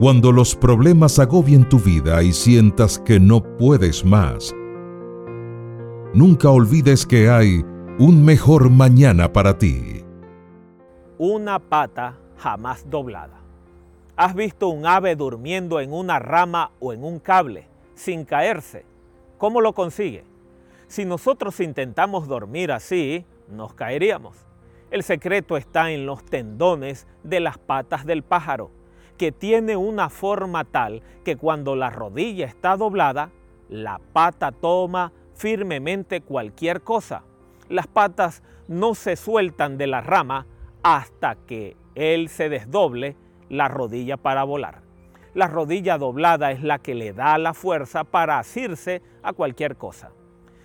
Cuando los problemas agobien tu vida y sientas que no puedes más, nunca olvides que hay un mejor mañana para ti. Una pata jamás doblada. ¿Has visto un ave durmiendo en una rama o en un cable sin caerse? ¿Cómo lo consigue? Si nosotros intentamos dormir así, nos caeríamos. El secreto está en los tendones de las patas del pájaro que tiene una forma tal que cuando la rodilla está doblada, la pata toma firmemente cualquier cosa. Las patas no se sueltan de la rama hasta que él se desdoble la rodilla para volar. La rodilla doblada es la que le da la fuerza para asirse a cualquier cosa.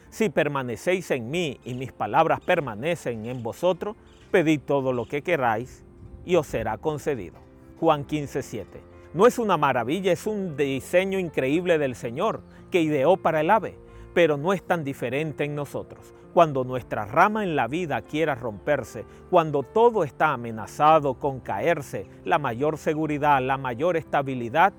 Si permanecéis en mí y mis palabras permanecen en vosotros, pedid todo lo que queráis y os será concedido. Juan 15:7. No es una maravilla, es un diseño increíble del Señor que ideó para el ave, pero no es tan diferente en nosotros. Cuando nuestra rama en la vida quiera romperse, cuando todo está amenazado con caerse, la mayor seguridad, la mayor estabilidad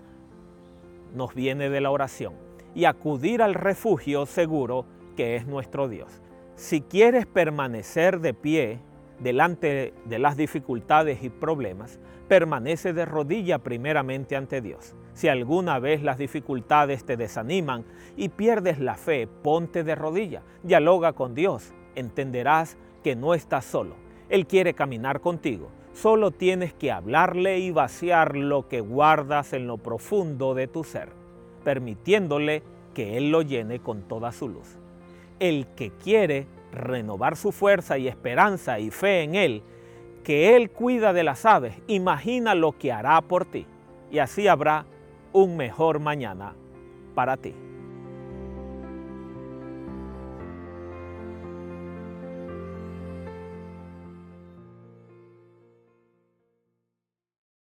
nos viene de la oración y acudir al refugio seguro que es nuestro Dios. Si quieres permanecer de pie delante de las dificultades y problemas, permanece de rodilla primeramente ante Dios. Si alguna vez las dificultades te desaniman y pierdes la fe, ponte de rodilla, dialoga con Dios, entenderás que no estás solo. Él quiere caminar contigo. Solo tienes que hablarle y vaciar lo que guardas en lo profundo de tu ser, permitiéndole que Él lo llene con toda su luz. El que quiere renovar su fuerza y esperanza y fe en Él, que Él cuida de las aves, imagina lo que hará por ti y así habrá un mejor mañana para ti.